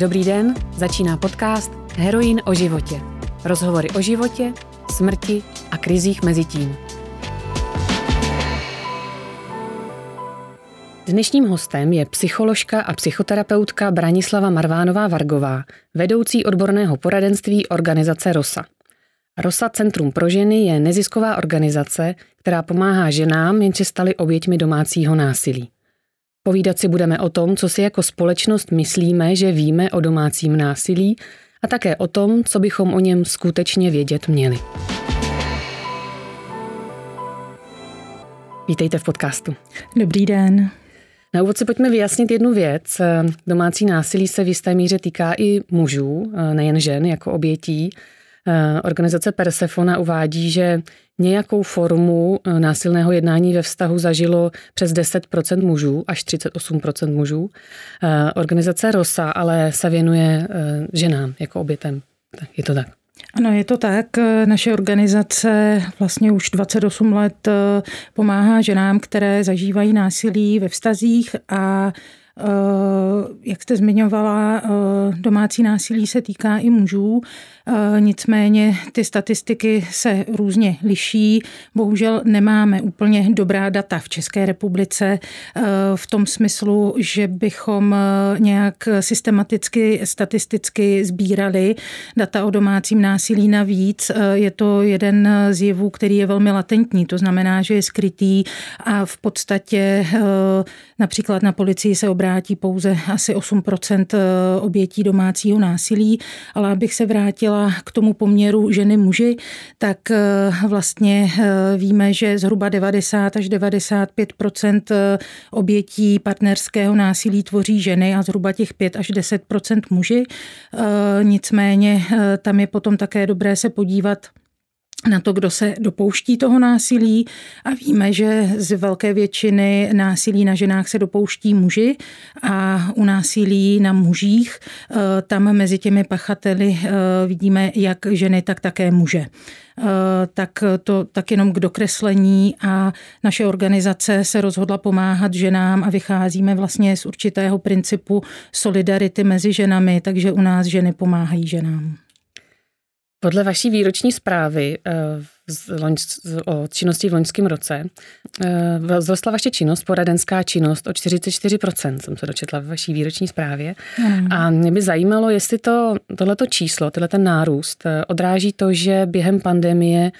Dobrý den, začíná podcast Heroin o životě. Rozhovory o životě, smrti a krizích mezi tím. Dnešním hostem je psycholožka a psychoterapeutka Branislava Marvánová-Vargová, vedoucí odborného poradenství organizace ROSA. ROSA Centrum pro ženy je nezisková organizace, která pomáhá ženám, jenže staly oběťmi domácího násilí. Povídat si budeme o tom, co si jako společnost myslíme, že víme o domácím násilí a také o tom, co bychom o něm skutečně vědět měli. Vítejte v podcastu. Dobrý den. Na úvod si pojďme vyjasnit jednu věc. Domácí násilí se v jisté míře týká i mužů, nejen žen jako obětí. Organizace Persefona uvádí, že nějakou formu eh, násilného jednání ve vztahu zažilo přes 10% mužů, až 38% mužů. Eh, organizace ROSA ale se věnuje eh, ženám jako obětem. Tak je to tak. Ano, je to tak. Naše organizace vlastně už 28 let pomáhá ženám, které zažívají násilí ve vztazích a jak jste zmiňovala, domácí násilí se týká i mužů. Eh, nicméně ty statistiky se různě liší. Bohužel nemáme úplně dobrá data v České republice eh, v tom smyslu, že bychom eh, nějak systematicky, statisticky sbírali data o domácím násilí navíc. Je to jeden z jevů, který je velmi latentní, to znamená, že je skrytý a v podstatě například na policii se obrátí pouze asi 8% obětí domácího násilí, ale abych se vrátila k tomu poměru ženy muži, tak eh, vlastně eh, víme, že zhruba 90 až 95 eh, obětí partnerského násilí tvoří ženy a zhruba těch 5 až 10% muži. Nicméně tam je potom také dobré se podívat na to, kdo se dopouští toho násilí a víme, že z velké většiny násilí na ženách se dopouští muži a u násilí na mužích eh, tam mezi těmi pachateli eh, vidíme jak ženy, tak také muže. Eh, tak to tak jenom k dokreslení a naše organizace se rozhodla pomáhat ženám a vycházíme vlastně z určitého principu solidarity mezi ženami, takže u nás ženy pomáhají ženám. Podle vaší výroční zprávy eh, o činnosti v loňském roce eh, vzrostla vaše činnost, poradenská činnost o 44%, jsem se dočetla ve vaší výroční zprávě. Mm. A mě by zajímalo, jestli to, tohleto číslo, tenhle ten nárůst eh, odráží to, že během pandemie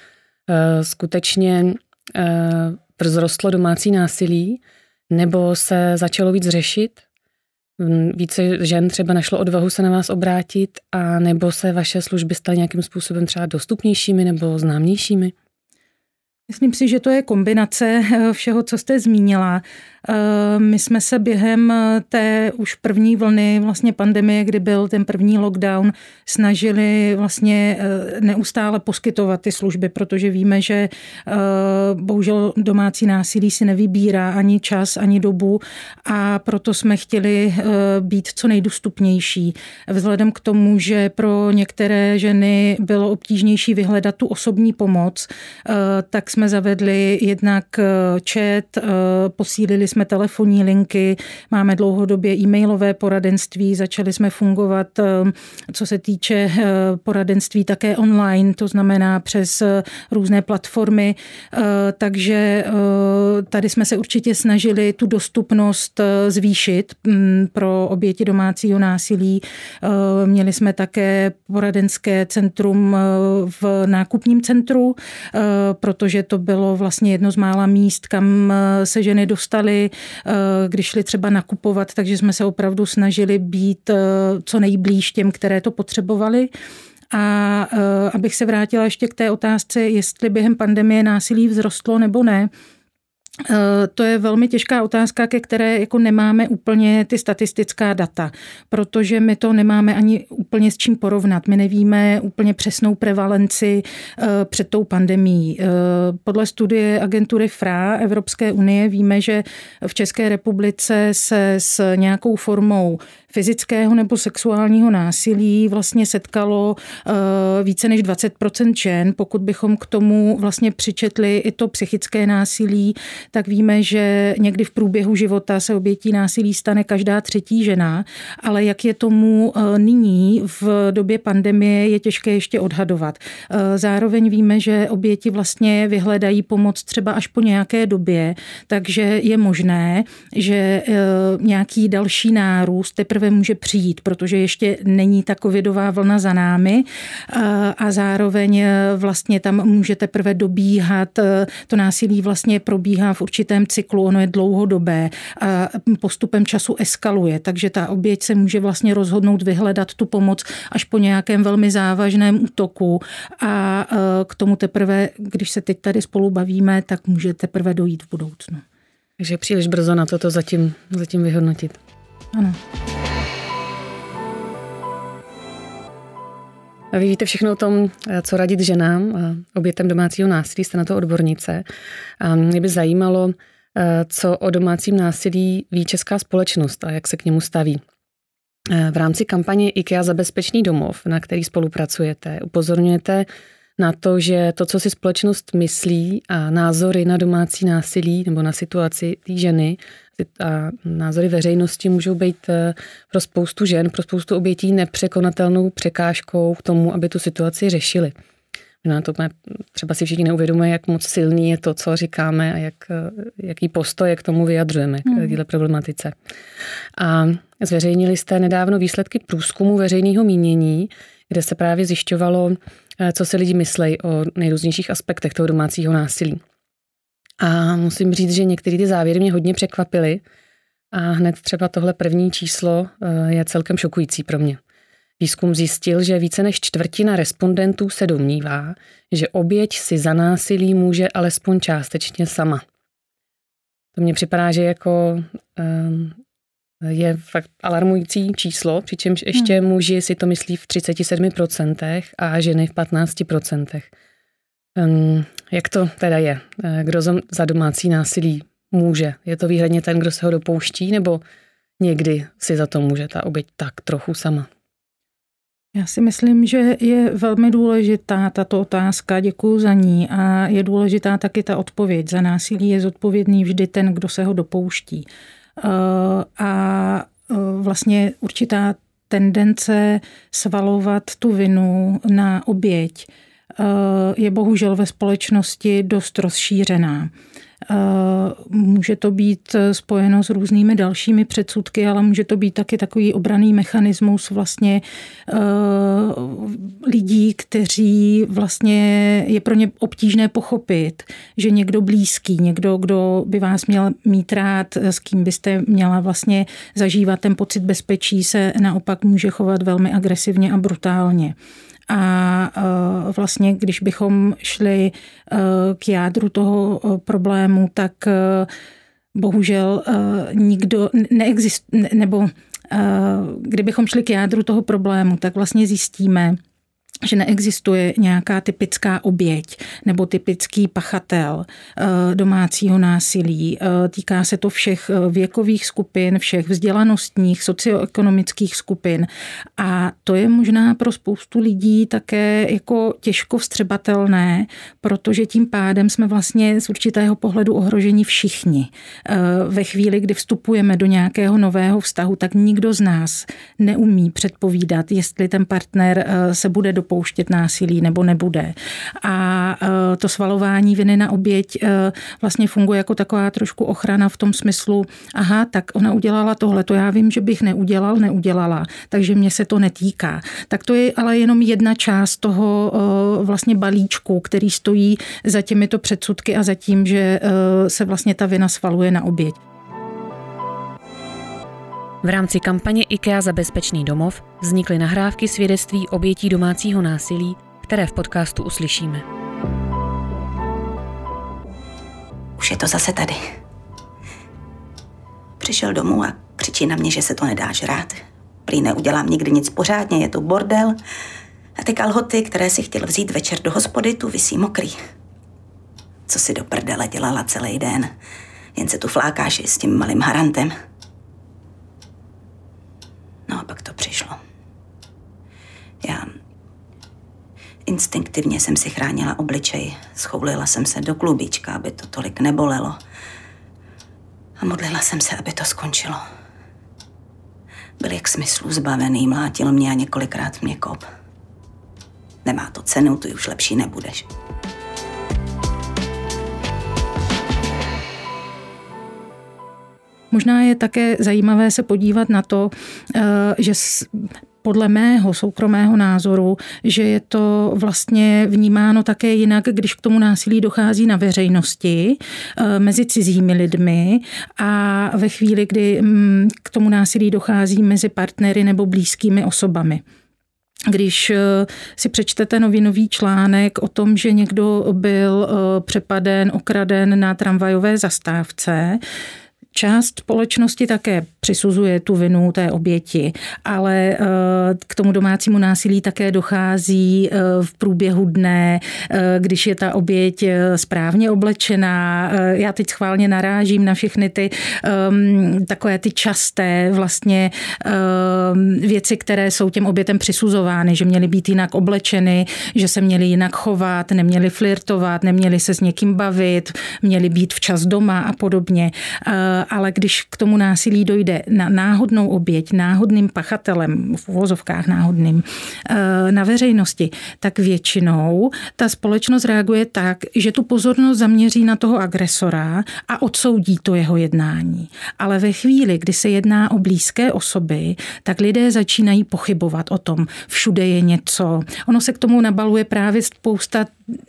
skutečně vzrostlo domácí násilí, nebo se začalo víc řešit? Více žen třeba našlo odvahu se na vás obrátit a nebo se vaše služby staly nějakým způsobem třeba dostupnějšími nebo známějšími? Myslím si, že to je kombinace eh, všeho, co jste zmínila. Eh, my jsme se během eh, té už první vlny vlastně pandemie, kdy byl ten první lockdown, snažili vlastně neustále poskytovat ty služby, protože víme, že bohužel domácí násilí si nevybírá ani čas, ani dobu a proto jsme chtěli být co nejdostupnější. Vzhledem k tomu, že pro některé ženy bylo obtížnější vyhledat tu osobní pomoc, tak jsme zavedli jednak eh, eh, posílili jsme telefonní linky, máme dlouhodobě e-mailové poradenství, začali jsme fungovat, eh, co se týče poradenství také online, to znamená přes různé platformy, takže tady jsme se určitě snažili tu dostupnost zvýšit mm, pro oběti domácího násilí. Měli jsme také poradenské centrum v nákupním centru, protože to bylo vlastně jedno z mála míst, kam eh, se ženy dostaly, eh, když šly třeba nakupovat, takže jsme se opravdu snažili být eh, co nejblíž těm, které to potřebovali. A abych se vrátila ještě k té otázce, jestli během pandemie násilí vzrostlo nebo ne, Eh, to je velmi těžká otázka, ke které jako nemáme úplně ty statistická data, protože my to nemáme ani úplně s čím porovnat. My nevíme úplně přesnou prevalenci eh, před tou pandemí. Eh, podle studie agentury FRA Evropské unie víme, že v České republice se s nějakou formou fyzického nebo sexuálního násilí vlastně setkalo více než 20% žen. Pokud bychom k tomu vlastně přičetli i to psychické násilí, tak víme, že někdy v průběhu života se obětí násilí stane každá třetí žena, ale jak je tomu eh, nyní v době pandemie, je těžké ještě odhadovat. Eh, zároveň víme, že oběti vlastně vyhledají pomoc třeba až po nějaké době, takže je možné, že eh, nějaký další nárůst teprve může přijít, protože ještě není ta covidová vlna za námi a zároveň vlastně tam může teprve dobíhat, to násilí vlastně probíhá v určitém cyklu, ono je dlouhodobé a postupem času eskaluje, takže ta oběť se může vlastně rozhodnout vyhledat tu pomoc až po nějakém velmi závažném útoku a e, k tomu teprve, když se teď tady spolu bavíme, tak může teprve dojít v budoucnu. Takže příliš brzo na toto zatím, zatím vyhodnotit. Ano. Vy víte všechno o tom, co radit ženám a obětem domácího násilí, jste na to odbornice. A mě by zajímalo, co o domácím násilí ví česká společnost a jak se k němu staví. V rámci kampaně IKEA za bezpečný domov, na který spolupracujete, upozorňujete na to, že to, co si společnost myslí a názory na domácí násilí nebo na situaci té ženy a názory veřejnosti můžou být eh, pro spoustu žen, pro spoustu obětí nepřekonatelnou překážkou k tomu, aby tu situaci řešili. Na to třeba si všichni neuvědomuje, jak moc silný je to, co říkáme a jak, eh, jaký postoj k tomu vyjadřujeme, k hmm. této problematice. A zveřejnili jste nedávno výsledky průzkumu veřejného mínění, kde se právě zjišťovalo, co si lidi myslejí o nejrůznějších aspektech toho domácího násilí. A musím říct, že některé ty závěry mě hodně překvapily a hned třeba tohle první číslo eh, je celkem šokující pro mě. Výzkum zjistil, že více než čtvrtina respondentů se domnívá, že oběť si za násilí může alespoň částečně sama. To mně připadá, že jako um, je fakt alarmující číslo, přičemž ještě hmm. muži si to myslí v 37% a ženy v 15%. Um, jak to teda je? Eh, kdo za domácí násilí může? Je to výhradně ten, kdo se ho dopouští, nebo někdy si za to může ta oběť tak trochu sama? Já si myslím, že je velmi důležitá tato otázka, děkuji za ní a je důležitá taky ta odpověď. Za násilí je zodpovědný vždy ten, kdo se ho dopouští. Eh, a eh, vlastně určitá tendence svalovat tu vinu na oběť eh, je bohužel ve společnosti dost rozšířená. Eh, může to být eh, spojeno s různými dalšími předsudky, ale může to být taky takový obraný mechanismus vlastně eh, lidí, kteří vlastně je pro ně obtížné pochopit, že někdo blízký, někdo, kdo by vás měl mít rád, s kým byste měla vlastně zažívat ten pocit bezpečí, se naopak může chovat velmi agresivně a brutálně. A e, vlastně, když bychom šli e, k jádru toho e, problému, tak bohužel nikdo neexistuje, nebo kdybychom šli k jádru toho problému, tak vlastně zjistíme, že neexistuje nějaká typická oběť nebo typický pachatel eh, domácího násilí. Eh, týká se to všech eh, věkových skupin, všech vzdělanostních, socioekonomických skupin a to je možná pro spoustu lidí také jako těžko vstřebatelné, protože tím pádem jsme vlastně z určitého pohledu ohroženi všichni. Ve chvíli, kdy vstupujeme do nějakého nového vztahu, tak nikdo z nás neumí předpovídat, jestli ten partner se bude do dopouštět násilí nebo nebude. A e, to svalování viny na oběť e, vlastně funguje jako taková trošku ochrana v tom smyslu, aha, tak ona udělala tohle, to já vím, že bych neudělal, neudělala, takže mě se to netýká. Tak to je ale jenom jedna část toho e, vlastně balíčku, který stojí za těmito předsudky a za tím, že se vlastně ta vina svaluje na oběť. V rámci kampaně IKEA za bezpečný domov vznikly nahrávky svědectví obětí domácího násilí, které v podcastu uslyšíme. Už je to zase tady. Přišel domů a křičí na mě, že se to nedá žrát. Prý neudělám nikdy nic pořádně, je to bordel. A ty kalhoty, které si chtěl vzít večer do hospody, tu visí mokrý. Co si do prdele dělala celý den. Jen se tu flákáš s tím malým harantem. No a pak to přišlo. Já... Instinktivně jsem si chránila obličej. Schoulila jsem se do klubička, aby to tolik nebolelo. A modlila jsem se, aby to skončilo. Byl jak smyslu zbavený, mlátil mě a několikrát mě kop. Nemá to cenu, ty už lepší nebudeš. Možná je také zajímavé se podívat na to, eh, že podle mého soukromého názoru, že je to vlastně vnímáno také jinak, když k tomu násilí dochází na veřejnosti eh, mezi cizími lidmi a ve chvíli, kdy mm, k tomu násilí dochází mezi partnery nebo blízkými osobami. Když eh, si přečtete novinový článek o tom, že někdo byl přepaden, okraden na tramvajové zastávce, Část společnosti také přisuzuje tu vinu té oběti, ale eh, k tomu domácímu násilí také dochází eh, v průběhu dne, eh, když je ta oběť správně oblečená. Já teď schválně narážím na všechny ty um, takové ty časté vlastně um, věci, které jsou těm obětem přisuzovány, že měly být jinak oblečeny, že se měly jinak chovat, neměly flirtovat, neměly se s někým bavit, měly být včas doma a podobně ale když k tomu násilí dojde na náhodnou oběť, náhodným pachatelem, v uvozovkách náhodným, eh, na veřejnosti, tak většinou ta společnost reaguje tak, že tu pozornost zaměří na toho agresora a odsoudí to jeho jednání. Ale ve chvíli, kdy se jedná o blízké osoby, tak lidé začínají pochybovat o tom, všude je něco. Ono se k tomu nabaluje právě spousta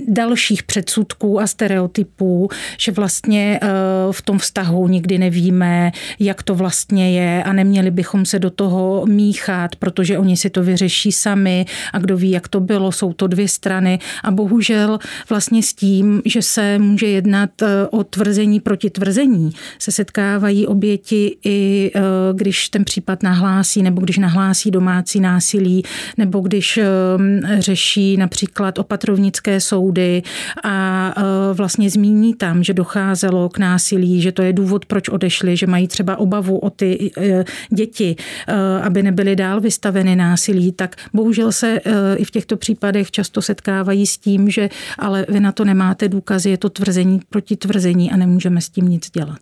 dalších předsudků a stereotypů, že vlastně eh, v tom vztahu nikdy nevíme, jak to vlastně je a neměli bychom se do toho míchat, protože oni si to vyřeší sami a kdo ví, jak to bylo, jsou to dvě strany a bohužel vlastně s tím, že se může jednat eh, o tvrzení proti tvrzení, se setkávají oběti i eh, když ten případ nahlásí nebo když nahlásí domácí násilí nebo když řeší například opatrovnické soudy a e, vlastně zmíní tam, že docházelo k násilí, že to je důvod, proč odešli, že mají třeba obavu o ty e, děti, e, aby nebyly dál vystaveny násilí, tak bohužel se i v těchto případech často setkávají s tím, že ale vy na to nemáte důkazy, je to tvrzení proti tvrzení a nemůžeme s tím nic dělat.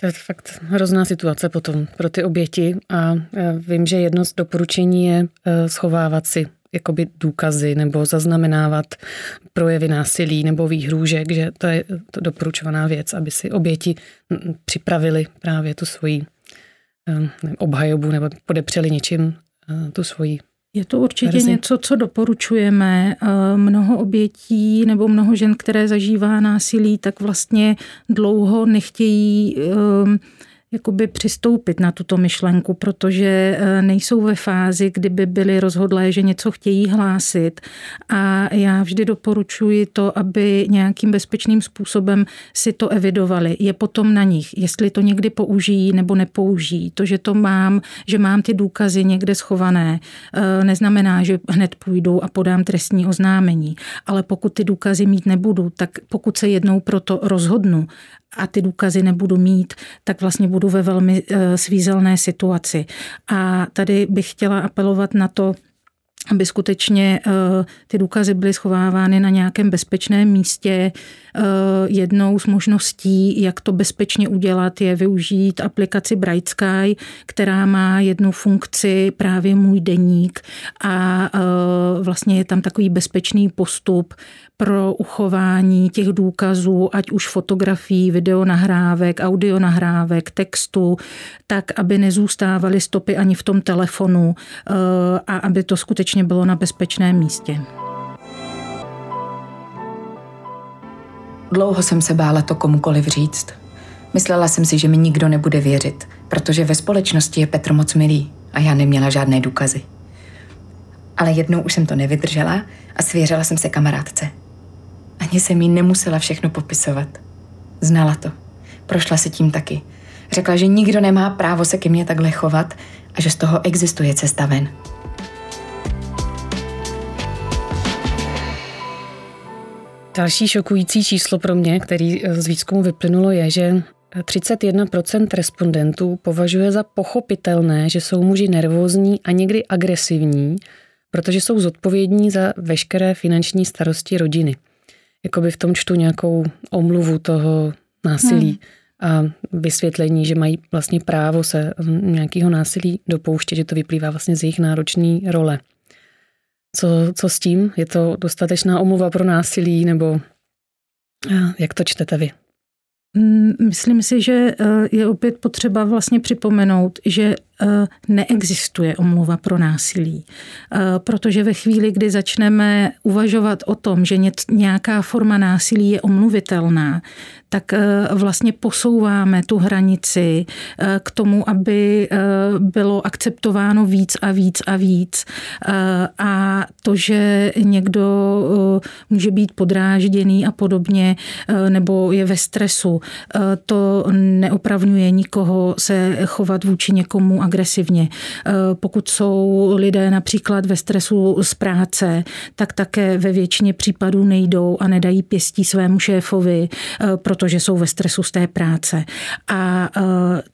To je fakt hrozná situace potom pro ty oběti a vím, že jedno z doporučení je schovávat si jakoby důkazy nebo zaznamenávat projevy násilí nebo výhrůžek, že to je to doporučovaná věc, aby si oběti připravili právě tu svoji obhajobu nebo podepřeli něčím tu svoji je to určitě verzi. něco, co doporučujeme. Mnoho obětí nebo mnoho žen, které zažívá násilí, tak vlastně dlouho nechtějí jakoby přistoupit na tuto myšlenku, protože eh, nejsou ve fázi, kdyby byli rozhodlé, že něco chtějí hlásit. A já vždy doporučuji to, aby nějakým bezpečným způsobem si to evidovali. Je potom na nich, jestli to někdy použijí nebo nepoužijí. To, že to mám, že mám ty důkazy někde schované, eh, neznamená, že hned půjdu a podám trestní oznámení. Ale pokud ty důkazy mít nebudu, tak pokud se jednou proto rozhodnu a ty důkazy nebudu mít, tak vlastně budu ve velmi eh, svízelné situaci. A tady bych chtěla apelovat na to, aby skutečně eh, ty důkazy byly schovávány na nějakém bezpečném místě. Eh, jednou z možností, jak to bezpečně udělat, je využít aplikaci Bright Sky, která má jednu funkci právě můj deník a vlastně je tam takový bezpečný postup, pro uchování těch důkazů, ať už fotografií, videonahrávek, audionahrávek, textu, tak, aby nezůstávaly stopy ani v tom telefonu eh, a aby to skutečně bylo na bezpečném místě. Dlouho jsem se bála to komukoliv říct. Myslela jsem si, že mi nikdo nebude věřit, protože ve společnosti je Petr moc milý a já neměla žádné důkazy. Ale jednou už jsem to nevydržela a svěřila jsem se kamarádce. Ani jsem jí nemusela všechno popisovat. Znala to. Prošla si tím taky. Řekla, že nikdo nemá právo se ke mně takhle chovat a že z toho existuje cesta ven. Další šokující číslo pro mě, který z výzkumu vyplynulo, je, že 31% respondentů považuje za pochopitelné, že jsou muži nervózní a někdy agresivní, protože jsou zodpovědní za veškeré finanční starosti rodiny. Jakoby v tom čtu nějakou omluvu toho násilí hmm. a vysvětlení, že mají vlastně právo se nějakého násilí dopouštět, že to vyplývá vlastně z jejich náročné role. Co, co s tím? Je to dostatečná omluva pro násilí nebo jak to čtete vy? Mm, myslím si, že eh, je opět potřeba vlastně připomenout, že neexistuje omluva pro násilí. Eh, protože ve chvíli, kdy začneme uvažovat o tom, že nějaká forma násilí je omluvitelná, tak eh, vlastně posouváme tu hranici k tomu, aby bylo akceptováno víc a víc a víc. A to, že někdo může být podrážděný a podobně, nebo je ve stresu, to neopravňuje nikoho se chovat vůči někomu agresivně. Eh, pokud jsou lidé například ve stresu z práce, tak také ve většině případů nejdou a nedají pěstí svému šéfovi, eh, protože jsou ve stresu z té práce. A eh,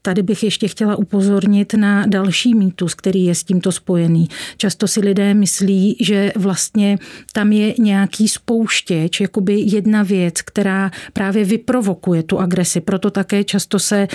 tady bych ještě chtěla upozornit na další mýtus, který je s tímto spojený. Často si lidé myslí, že vlastně tam je nějaký spouštěč, jakoby jedna věc, která právě vyprovokuje tu agresi. Proto také často se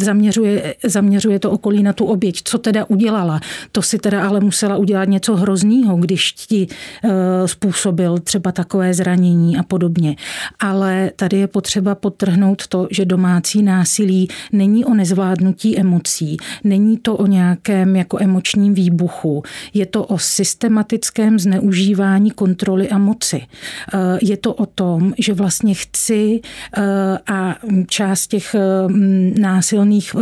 zaměřuje, zaměřuje zaměřuje to okolí na tu oběť. Co teda udělala? To si teda ale musela udělat něco hroznýho, když ti uh, způsobil třeba takové zranění a podobně. Ale tady je potřeba podtrhnout to, že domácí násilí není o nezvládnutí emocí, není to o nějakém jako emočním výbuchu, je to o systematickém zneužívání kontroly a moci. Uh, je to o tom, že vlastně chci uh, a část těch násilných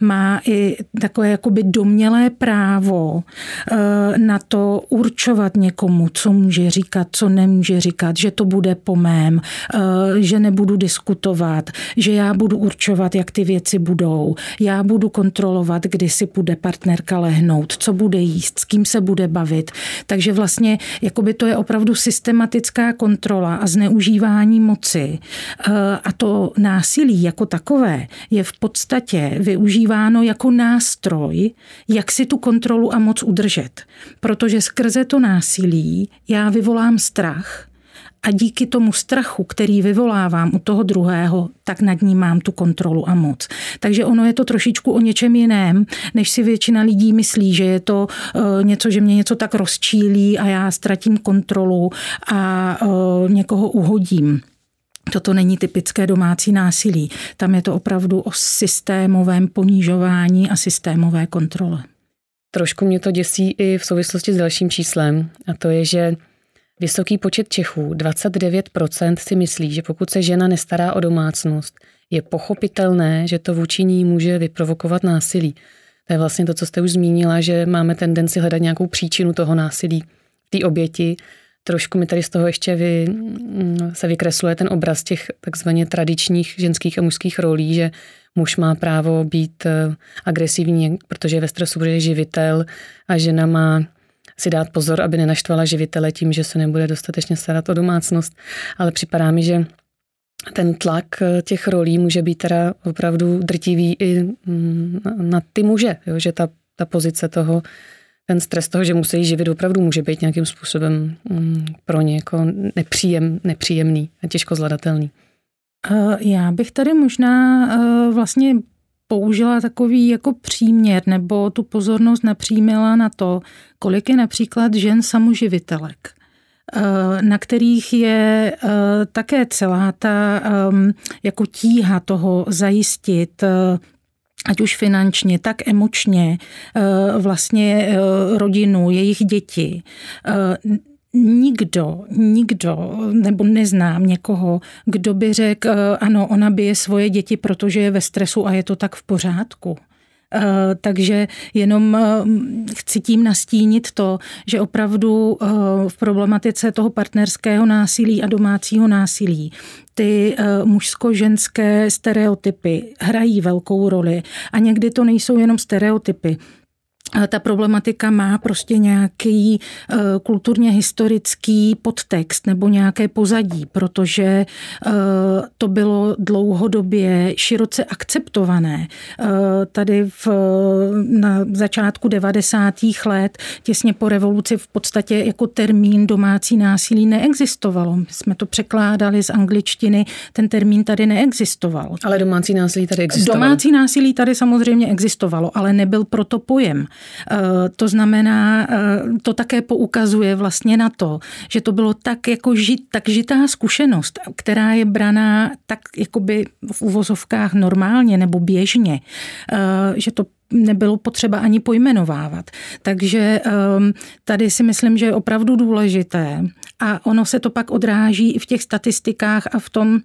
má i takové jakoby domělé právo eh, na to určovat někomu, co může říkat, co nemůže říkat, že to bude po mém, eh, že nebudu diskutovat, že já budu určovat, jak ty věci budou, já budu kontrolovat, kdy si bude partnerka lehnout, co bude jíst, s kým se bude bavit. Takže vlastně jakoby to je opravdu systematická kontrola a zneužívání moci. Eh, a to násilí jako takové je v podstatě využíváno jako nástroj, jak si tu kontrolu a moc udržet. Protože skrze to násilí já vyvolám strach a díky tomu strachu, který vyvolávám u toho druhého, tak nad ním mám tu kontrolu a moc. Takže ono je to trošičku o něčem jiném, než si většina lidí myslí, že je to uh, něco, že mě něco tak rozčílí a já ztratím kontrolu a uh, někoho uhodím. Toto není typické domácí násilí. Tam je to opravdu o systémovém ponižování a systémové kontrole. Trošku mě to děsí i v souvislosti s dalším číslem, a to je, že vysoký počet Čechů, 29%, si myslí, že pokud se žena nestará o domácnost, je pochopitelné, že to vůči ní může vyprovokovat násilí. To je vlastně to, co jste už zmínila, že máme tendenci hledat nějakou příčinu toho násilí v té oběti trošku mi tady z toho ještě vy, mm, se vykresluje ten obraz těch takzvaně tradičních ženských a mužských rolí, že muž má právo být eh, agresivní, protože je ve stresu, protože je živitel a žena má si dát pozor, aby nenaštvala živitele tím, že se nebude dostatečně starat o domácnost. Ale připadá mi, že ten tlak eh, těch rolí může být teda opravdu drtivý i mm, na ty muže, jo? že ta, ta pozice toho ten stres toho, že musí živit, opravdu může být nějakým způsobem mm, pro ně jako nepříjem, nepříjemný a těžko zvladatelný. Já bych tady možná e, vlastně použila takový jako příměr nebo tu pozornost napřímila na to, kolik je například žen samoživitelek e, na kterých je e, také celá ta jako tíha toho zajistit ať už finančně, tak emočně, eh, vlastně eh, rodinu, jejich děti. Eh, nikdo, nikdo, nebo neznám někoho, kdo by řekl, ano, ona bije svoje děti, protože je ve stresu a je to tak v pořádku. Takže jenom chci tím nastínit to, že opravdu v problematice toho partnerského násilí a domácího násilí ty eh, mužsko-ženské stereotypy hrají velkou roli a někdy to nejsou jenom stereotypy. Ta problematika má prostě nějaký uh, kulturně historický podtext nebo nějaké pozadí, protože uh, to bylo dlouhodobě široce akceptované. Tady v, na začátku 90. let, těsně po revoluci, v podstatě jako termín domácí násilí neexistovalo. My jsme to překládali z angličtiny, ten termín tady neexistoval. Ale domácí násilí tady existovalo. Domácí násilí tady samozřejmě existovalo, ale nebyl proto pojem. Eh, to znamená, eh, to také poukazuje vlastně na to, že to bylo tak jako žit, tak žitá zkušenost, která je braná tak jakoby v uvozovkách normálně nebo běžně, eh, že to nebylo potřeba ani pojmenovávat. Takže ehm, tady si myslím, že je opravdu důležité a ono se to pak odráží i v těch statistikách a v tom,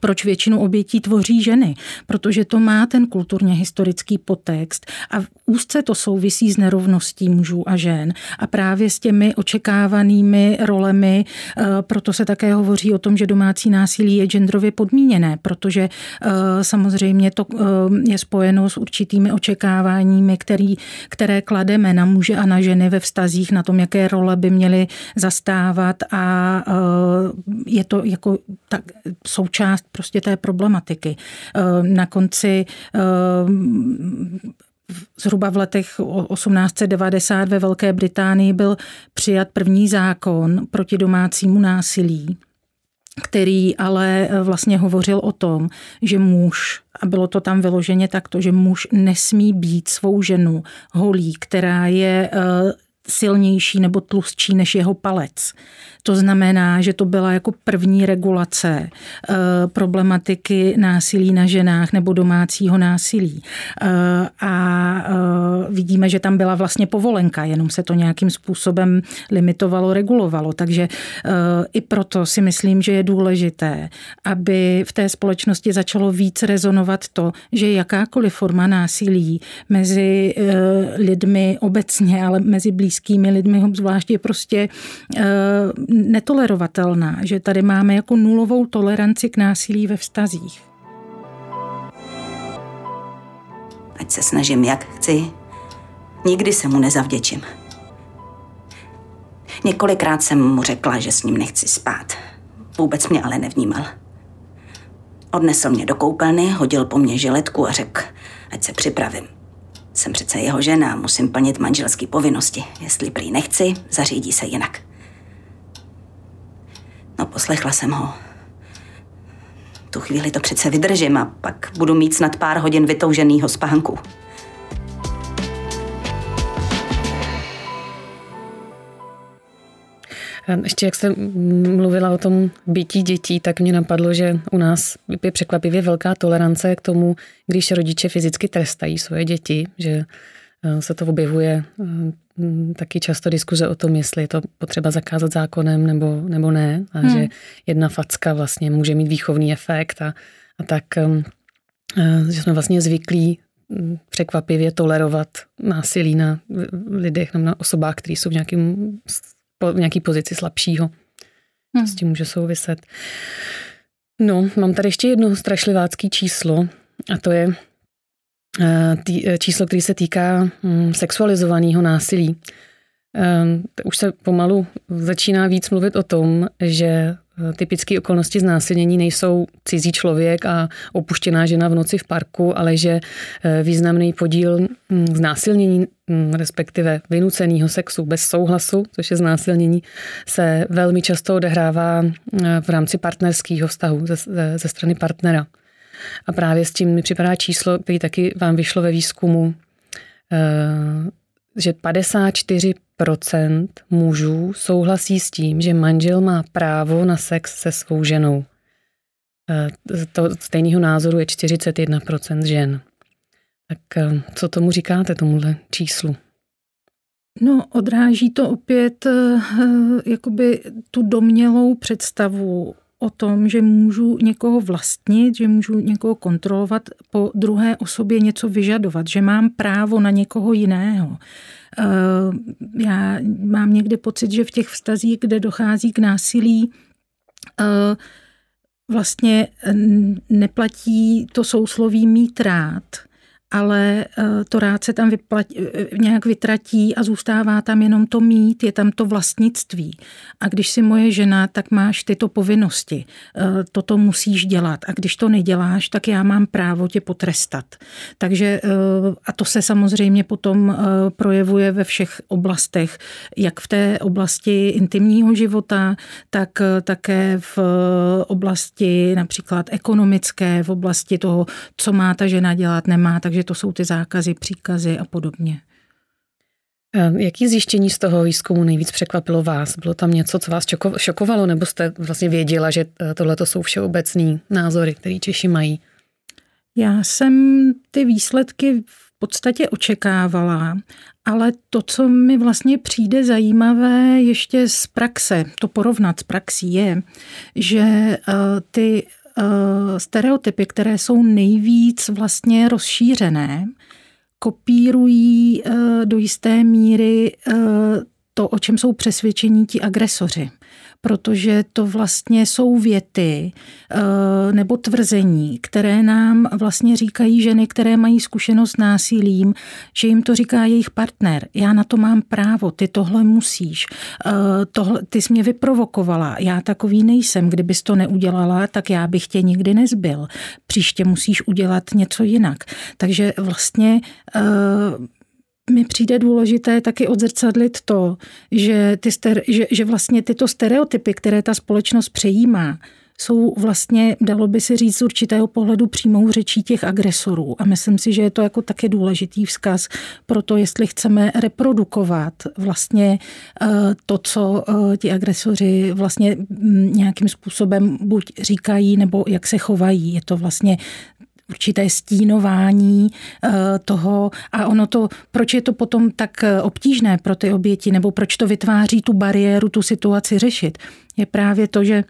proč většinu obětí tvoří ženy, protože to má ten kulturně historický potext a úzce to souvisí s nerovností mužů a žen a právě s těmi očekávanými rolemi, eh, proto se také hovoří o tom, že domácí násilí je genderově podmíněné, protože eh, samozřejmě to eh, je spojeno s určitými očekáváními, který, které klademe na muže a na ženy ve vztazích, na tom, jaké role by měly zastávat a je to jako tak součást prostě té problematiky. Eh, na konci eh, zhruba v letech 1890 ve Velké Británii byl přijat první zákon proti domácímu násilí, který ale eh, vlastně hovořil o tom, že muž, a bylo to tam vyloženě takto, že muž nesmí být svou ženu holí, která je silnější nebo tlustší než jeho palec. To znamená, že to byla jako první regulace eh, problematiky násilí na ženách nebo domácího násilí. Eh, a eh, vidíme, že tam byla vlastně povolenka, jenom se to nějakým způsobem limitovalo, regulovalo. Takže i proto si myslím, že je důležité, aby v té společnosti začalo víc rezonovat to, že jakákoliv forma násilí mezi lidmi obecně, ale mezi blízkými lidmi zvláště prostě netolerovatelná, že tady máme jako nulovou toleranci k násilí ve vztazích. Ať se snažím, jak chci, nikdy se mu nezavděčím. Několikrát jsem mu řekla, že s ním nechci spát. Vůbec mě ale nevnímal. Odnesl mě do koupelny, hodil po mně žiletku a řekl, ať se připravím. Jsem přece jeho žena, musím plnit manželské povinnosti. Jestli prý nechci, zařídí se jinak. No, poslechla jsem ho. Tu chvíli to přece vydržím a pak budu mít snad pár hodin vytouženýho spánku. Ještě jak jste mluvila o tom bytí dětí, tak mě napadlo, že u nás je překvapivě velká tolerance k tomu, když rodiče fyzicky trestají svoje děti, že se to objevuje eh, Mm, taky často diskuze o tom, jestli je to potřeba zakázat zákonem nebo, nebo ne. A hmm. že jedna facka vlastně může mít výchovný efekt a, a tak, um, že jsme vlastně zvyklí mm, překvapivě tolerovat násilí na lidech, na osobách, které jsou v, nějakým, v nějaký pozici slabšího. Hmm. S tím může souviset. No, mám tady ještě jedno strašlivácký číslo a to je Eh, tý, eh, číslo, který se týká hm, sexualizovaného násilí. Ehm, už se pomalu začíná víc mluvit o tom, že eh, typické okolnosti znásilnění nejsou cizí člověk a opuštěná žena v noci v parku, ale že významný podíl hm, znásilnění, hm, respektive vynuceného sexu bez souhlasu, což je znásilnění, se velmi často odehrává v rámci partnerského vztahu ze, ze strany partnera. A právě s tím mi připadá číslo, který taky vám vyšlo ve výzkumu, eh, že 54% mužů souhlasí s tím, že manžel má právo na sex se svou ženou. Eh, to stejného názoru je 41% žen. Tak eh, co tomu říkáte, tomuhle číslu? No, odráží to opět jakoby tu domělou představu o tom, že můžu někoho vlastnit, že můžu někoho kontrolovat, po druhé osobě něco vyžadovat, že mám právo na někoho jiného. Eh, já mám někdy pocit, že v těch vztazích, kde dochází k násilí, eh, vlastně neplatí to sousloví mít rád, ale eh, to rád se tam vyplatí, eh, nějak vytratí a zůstává tam jenom to mít, je tam to vlastnictví. A když si moje žena, tak máš tyto povinnosti. Toto musíš dělat. A když to neděláš, tak já mám právo tě potrestat. Takže a to se samozřejmě potom projevuje ve všech oblastech, jak v té oblasti intimního života, tak také v oblasti například ekonomické, v oblasti toho, co má ta žena dělat, nemá, takže to jsou ty zákazy, příkazy a podobně. Jaký zjištění z toho výzkumu nejvíc překvapilo vás? Bylo tam něco, co vás šokovalo, nebo jste vlastně věděla, že eh, tohle to jsou všeobecný názory, které Češi mají? Já jsem ty výsledky v podstatě očekávala, ale to, co mi vlastně přijde zajímavé ještě z praxe, to porovnat s praxí, je, že eh, ty stereotypy, které jsou nejvíc vlastně rozšířené, kopírují eh, do jisté míry eh, to, o čem jsou přesvědčení ti agresoři protože to vlastně jsou věty eh, nebo tvrzení, které nám vlastně říkají ženy, které mají zkušenost s násilím, že jim to říká jejich partner. Já na to mám právo, ty tohle musíš. Eh, tohle, ty jsi mě vyprovokovala, já takový nejsem. Kdybys to neudělala, tak já bych tě nikdy nezbyl. Příště musíš udělat něco jinak. Takže vlastně eh, mi přijde důležité taky odzrcadlit to, že, ty ster, že, že vlastně tyto stereotypy, které ta společnost přejímá, jsou vlastně, dalo by se říct, z určitého pohledu přímou řečí těch agresorů. A myslím si, že je to jako taky důležitý vzkaz pro to, jestli chceme reprodukovat vlastně eh, to, co eh, ti agresoři vlastně mm, nějakým způsobem buď říkají, nebo jak se chovají. Je to vlastně určité stínování eh, toho a ono to, proč je to potom tak eh, obtížné pro ty oběti, nebo proč to vytváří tu bariéru, tu situaci řešit, je právě to, že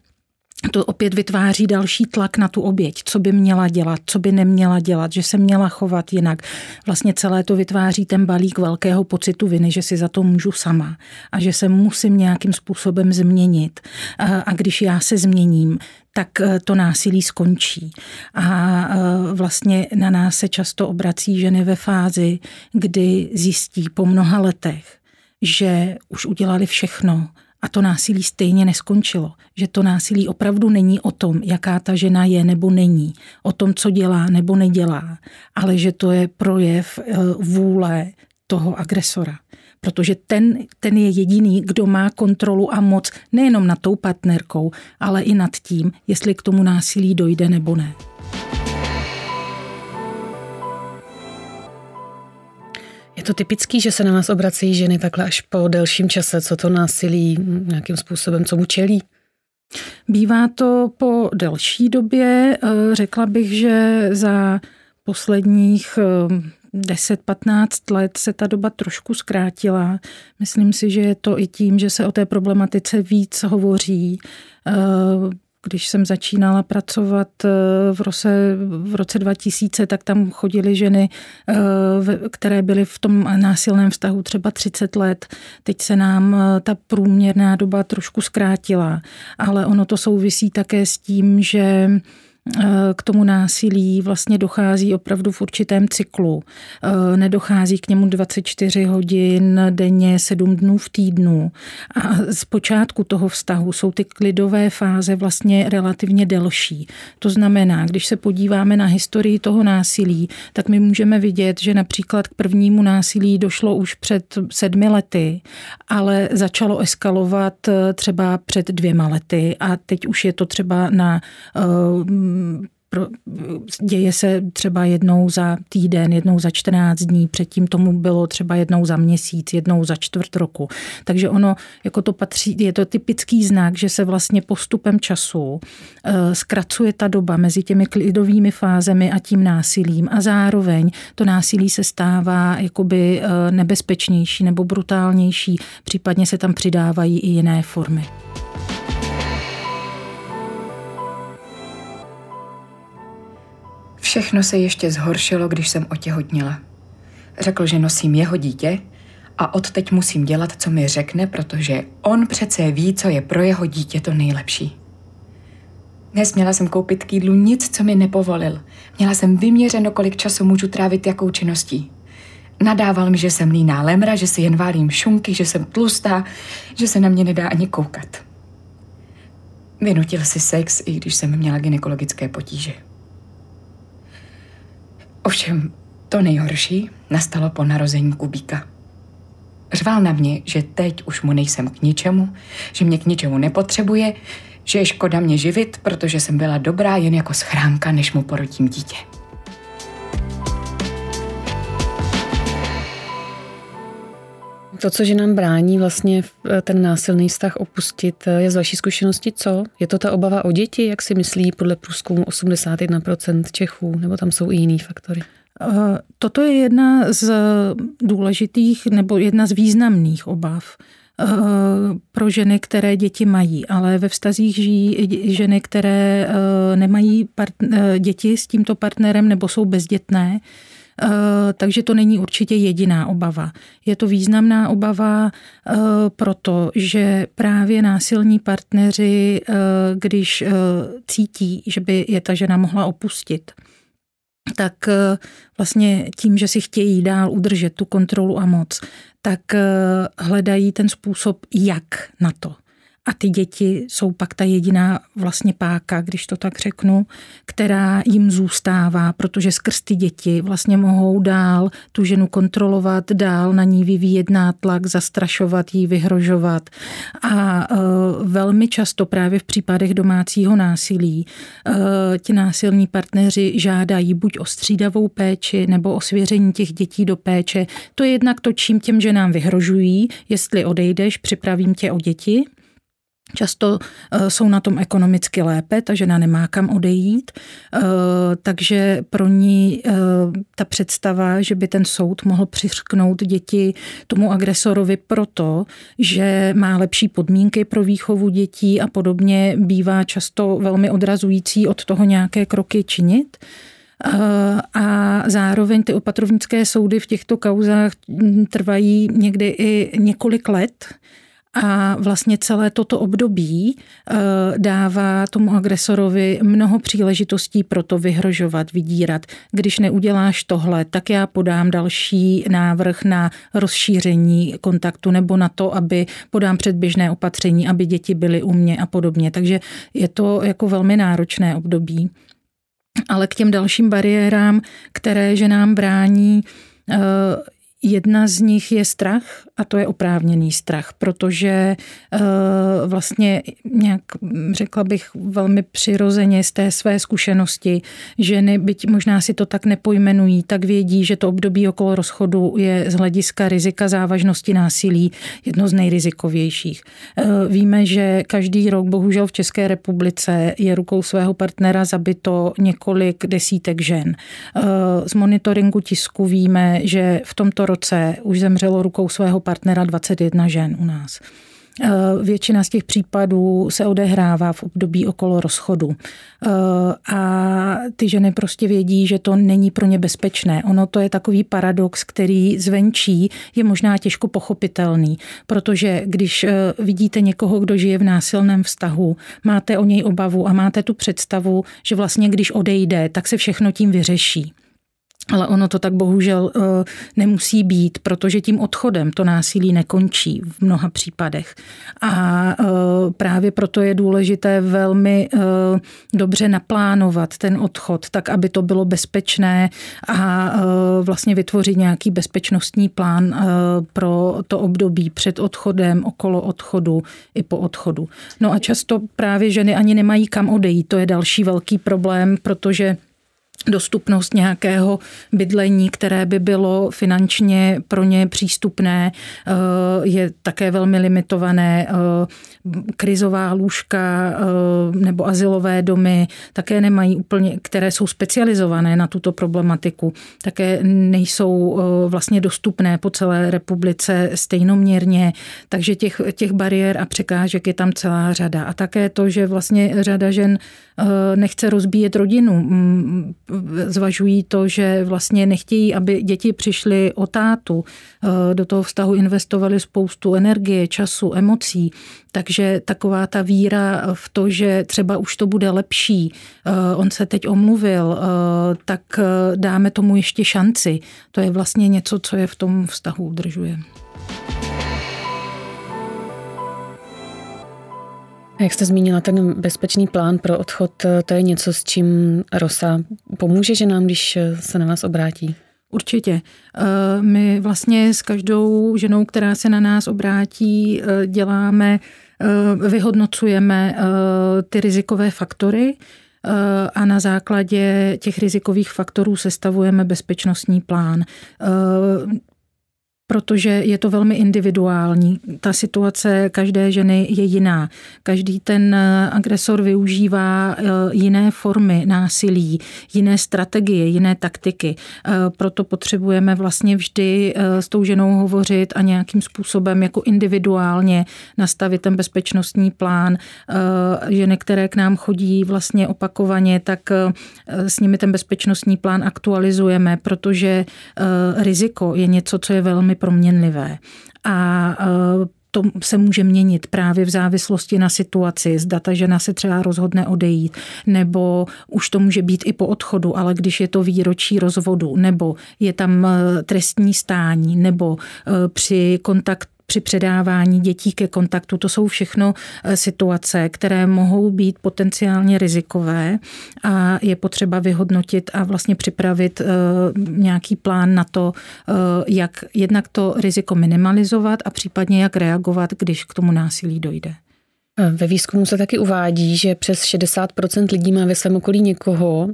to opět vytváří další tlak na tu oběť, co by měla dělat, co by neměla dělat, že se měla chovat jinak. Vlastně celé to vytváří ten balík velkého pocitu viny, že si za to můžu sama a že se musím nějakým způsobem změnit. A když já se změním, tak eh, to násilí skončí. A eh, vlastně na nás se často obrací ženy ve fázi, kdy zjistí po mnoha letech, že už udělali všechno, a to násilí stejně neskončilo. Že to násilí opravdu není o tom, jaká ta žena je nebo není, o tom, co dělá nebo nedělá, ale že to je projev eh, vůle toho agresora. Protože ten, ten je jediný, kdo má kontrolu a moc nejenom nad tou partnerkou, ale i nad tím, jestli k tomu násilí dojde nebo ne. to typický, že se na nás obrací ženy takhle až po delším čase, co to násilí nějakým způsobem, co mu čelí? Bývá to po delší době. Eh, řekla bych, že za posledních 10-15 eh, let se ta doba trošku zkrátila. Myslím si, že je to i tím, že se o té problematice víc hovoří. Eh, když jsem začínala pracovat eh, v roce, v roce 2000, tak tam chodily ženy, eh, které byly v tom násilném vztahu třeba 30 let. Teď se nám ta průměrná doba trošku zkrátila, ale ono to souvisí také s tím, že k tomu násilí vlastně dochází opravdu v určitém cyklu. E, nedochází k němu 24 hodin denně, 7 dnů v týdnu. A z počátku toho vztahu jsou ty klidové fáze vlastně relativně delší. To znamená, když se podíváme na historii toho násilí, tak my můžeme vidět, že například k prvnímu násilí došlo už před sedmi lety, ale začalo eskalovat e, třeba před dvěma lety a teď už je to třeba na e, děje se třeba jednou za týden, jednou za 14 dní, předtím tomu bylo třeba jednou za měsíc, jednou za čtvrt roku. Takže ono, jako to patří, je to typický znak, že se vlastně postupem času eh, zkracuje ta doba mezi těmi klidovými fázemi a tím násilím a zároveň to násilí se stává jakoby eh, nebezpečnější nebo brutálnější, případně se tam přidávají i jiné formy. Všechno se ještě zhoršilo, když jsem otěhotnila. Řekl, že nosím jeho dítě a odteď musím dělat, co mi řekne, protože on přece ví, co je pro jeho dítě to nejlepší. Nesměla jsem koupit k jídlu nic, co mi nepovolil. Měla jsem vyměřeno, kolik času můžu trávit jakou činností. Nadával mi, že jsem líná lemra, že si jen válím šunky, že jsem tlustá, že se na mě nedá ani koukat. Vynutil si sex, i když jsem měla gynekologické potíže. Ovšem, to nejhorší nastalo po narození Kubíka. Řval na mě, že teď už mu nejsem k ničemu, že mě k ničemu nepotřebuje, že je škoda mě živit, protože jsem byla dobrá jen jako schránka, než mu porodím dítě. To, co že nám brání vlastně eh, ten násilný vztah opustit, eh, je z vaší zkušenosti co? Je to ta obava o děti, jak si myslí podle průzkumu 81% Čechů, nebo tam jsou i jiný faktory? Eh, toto je jedna z důležitých nebo jedna z významných obav pro ženy, které děti mají, ale ve vztazích žijí ženy, které nemají part- děti s tímto partnerem nebo jsou bezdětné, takže to není určitě jediná obava. Je to významná obava, eh, protože právě násilní partneři, eh, když cítí, že by je ta žena mohla opustit, tak vlastně tím, že si chtějí dál udržet tu kontrolu a moc, tak hledají ten způsob, jak na to. A ty děti jsou pak ta jediná vlastně páka, když to tak řeknu, která jim zůstává, protože skrz ty děti vlastně mohou dál tu ženu kontrolovat, dál na ní vyvíjet nátlak, zastrašovat jí, vyhrožovat. A e, velmi často právě v případech domácího násilí e, ti násilní partneři žádají buď o střídavou péči nebo o svěření těch dětí do péče. To je jednak to, čím těm ženám vyhrožují, jestli odejdeš, připravím tě o děti, Často eh, jsou na tom ekonomicky lépe, ta žena nemá kam odejít, eh, takže pro ní eh, ta představa, že by ten soud mohl přiřknout děti tomu agresorovi proto, že má lepší podmínky pro výchovu dětí a podobně, bývá často velmi odrazující od toho nějaké kroky činit. A zároveň ty opatrovnické soudy v těchto kauzách hm, trvají někdy i několik let a vlastně celé toto období eh, dává tomu agresorovi mnoho příležitostí pro to vyhrožovat, vydírat. Když neuděláš tohle, tak já podám další návrh na rozšíření kontaktu nebo na to, aby podám předběžné opatření, aby děti byly u mě a podobně. Takže je to jako velmi náročné období. Ale k těm dalším bariérám, které že nám brání, eh, Jedna z nich je strach a to je oprávněný strach, protože uh, vlastně nějak, řekla bych, velmi přirozeně z té své zkušenosti ženy, byť možná si to tak nepojmenují, tak vědí, že to období okolo rozchodu je z hlediska rizika závažnosti násilí jedno z nejrizikovějších. Uh, víme, že každý rok, bohužel v České republice, je rukou svého partnera zabito několik desítek žen. Uh, z monitoringu tisku víme, že v tomto roce už zemřelo rukou svého partnera 21 žen u nás. Eh, většina z těch případů se odehrává v období okolo rozchodu. Eh, a ty ženy prostě vědí, že to není pro ně bezpečné. Ono to je takový paradox, který zvenčí je možná těžko pochopitelný, protože když eh, vidíte někoho, kdo žije v násilném vztahu, máte o něj obavu a máte tu představu, že vlastně když odejde, tak se všechno tím vyřeší. Ale ono to tak bohužel uh, nemusí být, protože tím odchodem to násilí nekončí v mnoha případech. A uh, právě proto je důležité velmi uh, dobře naplánovat ten odchod, tak aby to bylo bezpečné a vlastně vytvořit nějaký bezpečnostní plán pro to období před odchodem, okolo odchodu i po odchodu. No a často právě ženy ani nemají kam odejít. To je další velký problém, protože dostupnost nějakého bydlení, které by bylo finančně pro ně přístupné, eh, je také velmi limitované. Eh, krizová lůžka eh, nebo asilové domy také nemají úplně, které jsou specializované na tuto problematiku, také nejsou vlastně dostupné po celé republice stejnoměrně, takže těch, těch bariér a překážek je tam celá řada. A také to, že vlastně řada žen nechce rozbíjet rodinu, zvažují to, že vlastně nechtějí, aby děti přišly o tátu, do toho vztahu investovali spoustu energie, času, emocí, takže taková ta víra v to, že třeba už to bude lepší, on se teď omluvil, tak dáme tomu ještě šanci. To je vlastně něco, co je v tom vztahu udržuje. Jak jste zmínila, ten bezpečný plán pro odchod, to je něco, s čím Rosa pomůže že nám, když se na vás obrátí? Určitě. Eh, my vlastně s každou ženou, která se na nás obrátí, eh, děláme, eh, vyhodnocujeme ty rizikové faktory a na základě těch rizikových faktorů sestavujeme bezpečnostní plán protože je to velmi individuální. Ta situace každé ženy je jiná. Každý ten eh, agresor využívá eh, jiné formy násilí, jiné strategie, jiné taktiky. Eh, proto potřebujeme vlastně vždy s tou ženou hovořit a nějakým způsobem jako individuálně nastavit ten bezpečnostní plán. Ženy, které k nám chodí vlastně opakovaně, tak s nimi ten bezpečnostní plán aktualizujeme, protože riziko je něco, co je velmi proměnlivé. A e, to se může měnit právě v závislosti na situaci. Zda ta žena se třeba rozhodne odejít, nebo už to může být i po odchodu, ale když je to výročí rozvodu, nebo je tam e, trestní stání, nebo e, při kontakt při předávání dětí ke kontaktu. To jsou všechno eh, situace, které mohou být potenciálně rizikové a je potřeba vyhodnotit a vlastně připravit eh, nějaký plán na to, eh, jak jednak to riziko minimalizovat a případně jak reagovat, když k tomu násilí dojde. Ve výzkumu se taky uvádí, že přes 60% lidí má ve svém okolí někoho,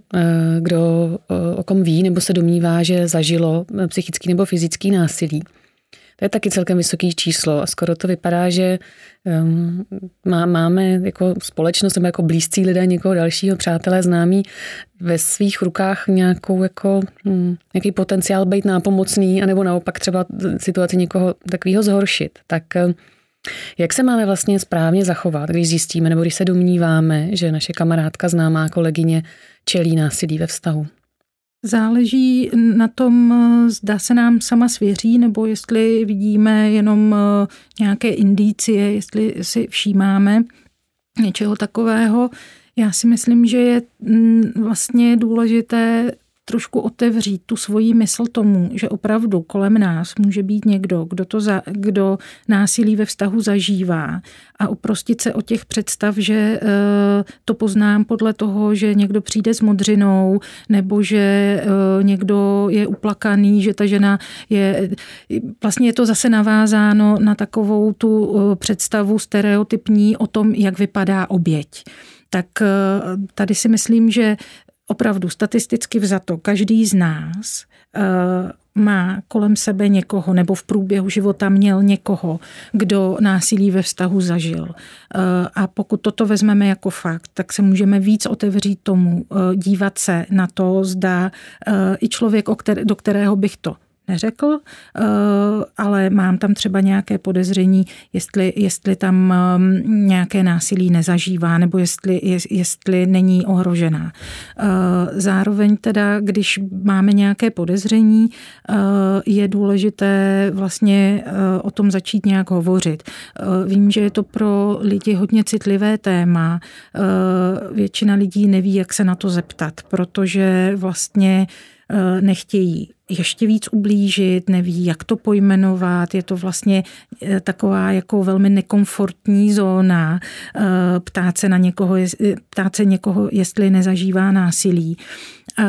kdo o kom ví nebo se domnívá, že zažilo psychický nebo fyzický násilí. To je taky celkem vysoké číslo a skoro to vypadá, že um, má, máme jako společnost nebo jako blízcí lidé někoho dalšího, přátelé, známí ve svých rukách nějakou jako, hm, nějaký potenciál být nápomocný anebo naopak třeba situaci někoho takového zhoršit. Tak um, jak se máme vlastně správně zachovat, když zjistíme nebo když se domníváme, že naše kamarádka, známá kolegyně čelí násilí ve vztahu? Záleží na tom, zda se nám sama svěří, nebo jestli vidíme jenom eh, nějaké indicie, jestli si všímáme něčeho takového. Já si myslím, že je mm, vlastně důležité trošku otevřít tu svoji mysl tomu, že opravdu kolem nás může být někdo, kdo, to za, kdo násilí ve vztahu zažívá a uprostit se o těch představ, že e, to poznám podle toho, že někdo přijde s modřinou nebo že e, někdo je uplakaný, že ta žena je, vlastně je to zase navázáno na takovou tu e, představu stereotypní o tom, jak vypadá oběť. Tak tady si myslím, že opravdu statisticky vzato každý z nás eh, má kolem sebe někoho nebo v průběhu života měl někoho, kdo násilí ve vztahu zažil. Eh, a pokud toto vezmeme jako fakt, tak se můžeme víc otevřít tomu, eh, dívat se na to, zda i člověk, do kterého bych to neřekl, eh, ale mám tam třeba nějaké podezření, jestli, jestli tam ehm, nějaké násilí nezažívá nebo jestli, jestli není ohrožená. Eh, zároveň teda, když máme nějaké podezření, eh, je důležité vlastně o tom začít nějak hovořit. Vím, že je to pro lidi hodně citlivé téma. Většina lidí neví, jak se na to zeptat, protože vlastně nechtějí ještě víc ublížit, neví, jak to pojmenovat. Je to vlastně eh, taková jako velmi nekomfortní zóna eh, ptát se na někoho, ptát se někoho, jestli nezažívá násilí. Eh,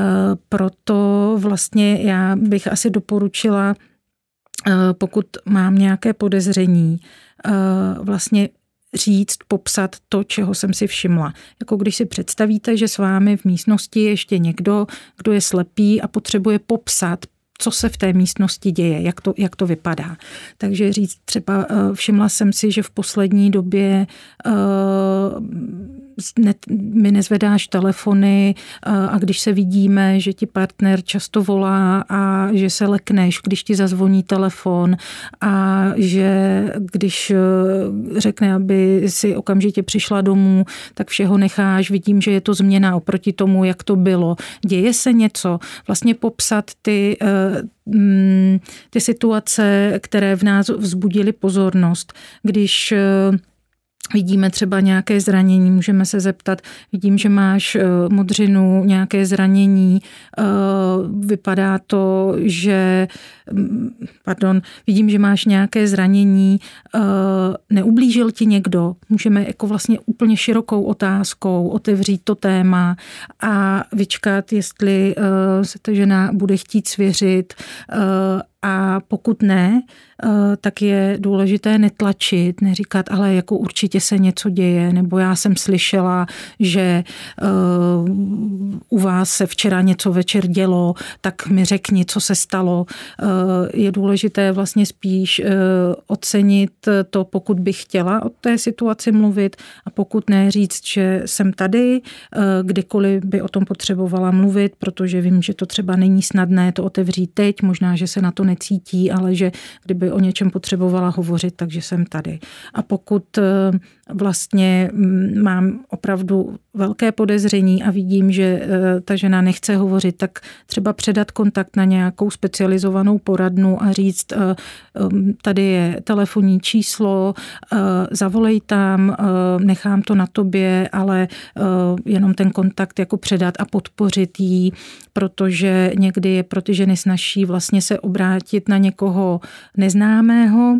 proto vlastně já bych asi doporučila, pokud mám nějaké podezření, vlastně říct, popsat to, čeho jsem si všimla. Jako když si představíte, že s vámi v místnosti je ještě někdo, kdo je slepý a potřebuje popsat, co se v té místnosti děje, jak to, jak to vypadá. Takže říct třeba, eh, všimla jsem si, že v poslední době uh, ne, mi nezvedáš telefony a když se vidíme, že ti partner často volá a že se lekneš, když ti zazvoní telefon a že když řekne, aby si okamžitě přišla domů, tak všeho necháš, vidím, že je to změna oproti tomu, jak to bylo. Děje se něco, vlastně popsat ty mm, ty situace, které v nás vzbudily pozornost. Když Vidíme třeba nějaké zranění, můžeme se zeptat, vidím, že máš eh, modřinu, nějaké zranění, eh, vypadá to, že, mm, pardon, vidím, že máš nějaké zranění, eh, neublížil ti někdo, můžeme jako vlastně úplně širokou otázkou otevřít to téma a vyčkat, jestli se ta žena bude chtít svěřit. A pokud ne, tak je důležité netlačit, neříkat, ale jako určitě se něco děje, nebo já jsem slyšela, že eh, u vás se včera něco večer dělo, tak mi řekni, co se stalo. Eh, je důležité vlastně spíš ocenit to, pokud bych chtěla o té situaci mluvit a pokud ne říct, že jsem tady, kdykoliv by o tom potřebovala mluvit, protože vím, že to třeba není snadné to otevřít teď, možná, že se na to necítí, ale že kdyby o něčem potřebovala hovořit, takže jsem tady. A pokud eh, vlastně mm, mám opravdu velké podezření a vidím, že eh, ta žena nechce hovořit, tak třeba předat kontakt na nějakou specializovanou poradnu a říct, eh, tady je telefonní číslo, zavolej tam, nechám to na tobě, ale jenom ten kontakt jako předat a podpořit jí, protože někdy je pro ty ženy snaží vlastně se obrátit na někoho neznámého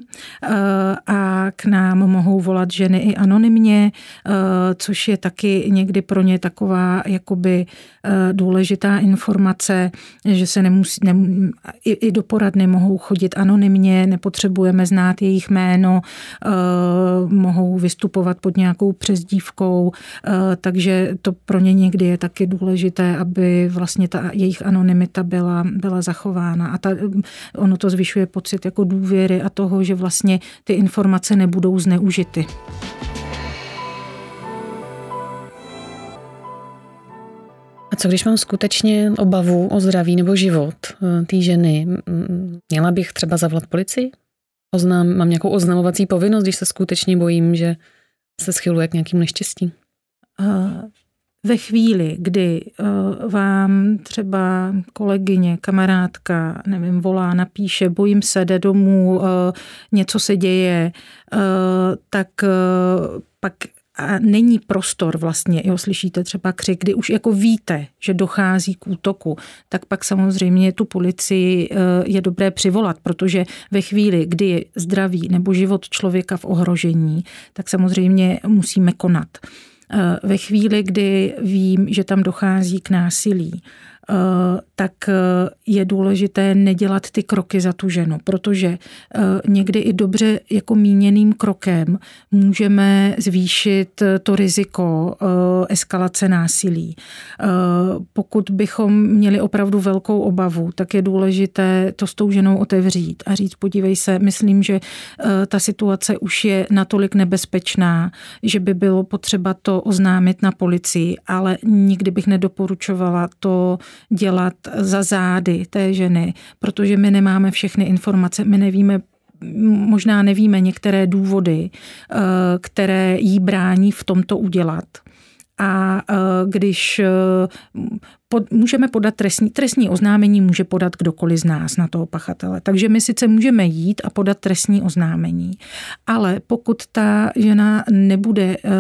a k nám mohou volat ženy i anonymně, eh, což je taky někdy pro ně taková jakoby eh, důležitá informace, že se nemusí, ne, i, i do poradny mohou chodit anonymně, nepotřebujeme znát jejich jméno, eh, mohou vystupovat pod nějakou přezdívkou, takže to pro ně někdy je taky důležité, aby vlastně ta jejich anonymita byla, byla zachována. A ta, ono to zvyšuje pocit jako důvěry a toho, že vlastně ty informace nebudou zneužity. A co když mám skutečně obavu o zdraví nebo život eh, té ženy? Měla bych třeba zavolat policii? Oznám, mám nějakou oznamovací povinnost, když se skutečně bojím, že se schyluje k nějakým neštěstí? Ve chvíli, kdy eh, vám třeba kolegyně, kamarádka, nevím, volá, napíše, bojím se, jde domů, eh, něco se děje, tak pak a není prostor vlastně, jo, slyšíte třeba křik, kdy už jako víte, že dochází k útoku, tak pak samozřejmě tu policii eh, je dobré přivolat, protože ve chvíli, kdy je zdraví nebo život člověka v ohrožení, tak samozřejmě musíme konat. Eh, ve chvíli, kdy vím, že tam dochází k násilí, tak eh, je důležité nedělat ty kroky za tu ženu, protože eh, někdy i dobře jako míněným krokem můžeme zvýšit to riziko eskalace násilí. Pokud bychom měli opravdu velkou obavu, tak je důležité to s tou ženou otevřít a říct, podívej se, myslím, že ta situace už je natolik nebezpečná, že by bylo potřeba to oznámit na policii, ale nikdy bych nedoporučovala to dělat za zády té ženy, protože my nemáme všechny informace, my nevíme možná nevíme některé důvody, eh, které jí brání v tomto udělat. A eh, když eh, pod, můžeme podat trestní, trestní oznámení může podat kdokoliv z nás na toho pachatele. Takže my sice můžeme jít a podat trestní oznámení, ale pokud ta žena nebude uh,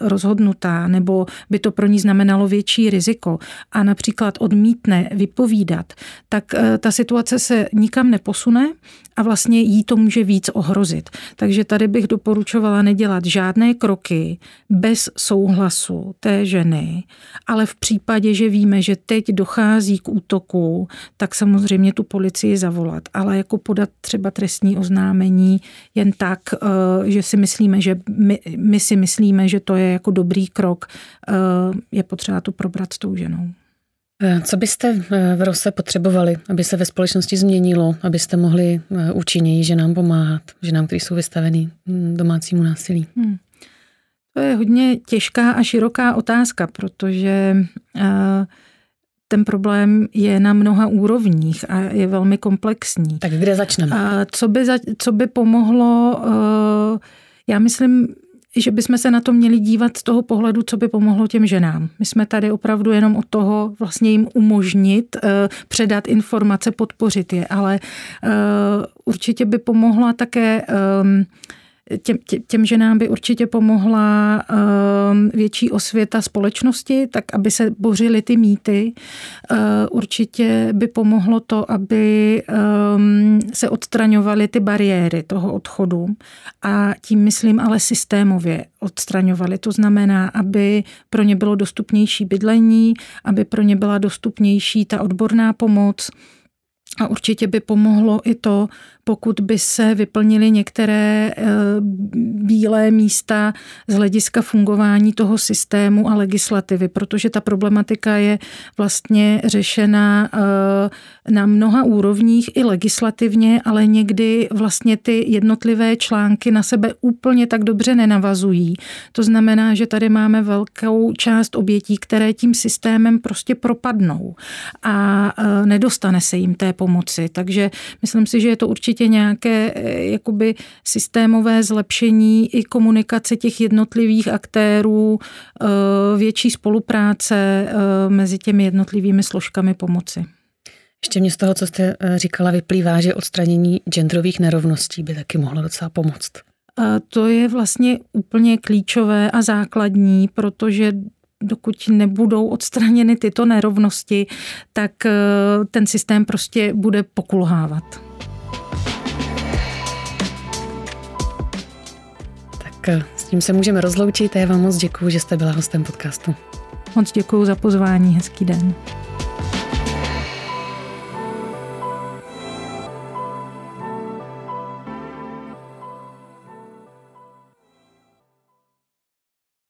rozhodnutá nebo by to pro ní znamenalo větší riziko a například odmítne vypovídat, tak uh, ta situace se nikam neposune a vlastně jí to může víc ohrozit. Takže tady bych doporučovala nedělat žádné kroky bez souhlasu té ženy, ale v případě, že víme, že teď dochází k útoku, tak samozřejmě tu policii zavolat, ale jako podat třeba trestní oznámení jen tak, eh, že si myslíme, že my, my si myslíme, že to je jako dobrý krok, eh, je potřeba to probrat s tou ženou. Eh, co byste v Rose potřebovali, aby se ve společnosti změnilo, abyste mohli účinněji ženám pomáhat, ženám, kteří jsou vystaveny hm, domácímu násilí? Hmm. To je hodně těžká a široká otázka, protože ten problém je na mnoha úrovních a je velmi komplexní. Tak kde začneme? A co by, za, co by pomohlo, já myslím, že bychom se na to měli dívat z toho pohledu, co by pomohlo těm ženám. My jsme tady opravdu jenom od toho vlastně jim umožnit, předat informace, podpořit je, ale určitě by pomohla také těm, těm ženám by určitě pomohla um, větší osvěta společnosti, tak aby se bořily ty mýty. Uh, určitě by pomohlo to, aby um, se odstraňovaly ty bariéry toho odchodu a tím myslím ale systémově odstraňovaly. To znamená, aby pro ně bylo dostupnější bydlení, aby pro ně byla dostupnější ta odborná pomoc, a určitě by pomohlo i to, pokud by se vyplnily některé eh, bílé místa z hlediska fungování toho systému a legislativy, protože ta problematika je vlastně řešena eh, na mnoha úrovních i legislativně, ale někdy vlastně ty jednotlivé články na sebe úplně tak dobře nenavazují. To znamená, že tady máme velkou část obětí, které tím systémem prostě propadnou a eh, nedostane se jim té pomoci. Takže myslím si, že je to určitě nějaké eh, jakoby systémové zlepšení i komunikace těch jednotlivých aktérů, eh, větší spolupráce mezi těmi jednotlivými složkami pomoci. Ještě mě z toho, co jste říkala, vyplývá, že odstranění genderových nerovností by taky mohlo docela pomoct. A to je vlastně úplně klíčové a základní, protože dokud nebudou odstraněny tyto nerovnosti, tak eh, ten systém prostě bude pokulhávat. Tak eh, s tím se můžeme rozloučit a já vám moc děkuji, že jste byla hostem podcastu. Moc děkuji za pozvání, hezký den.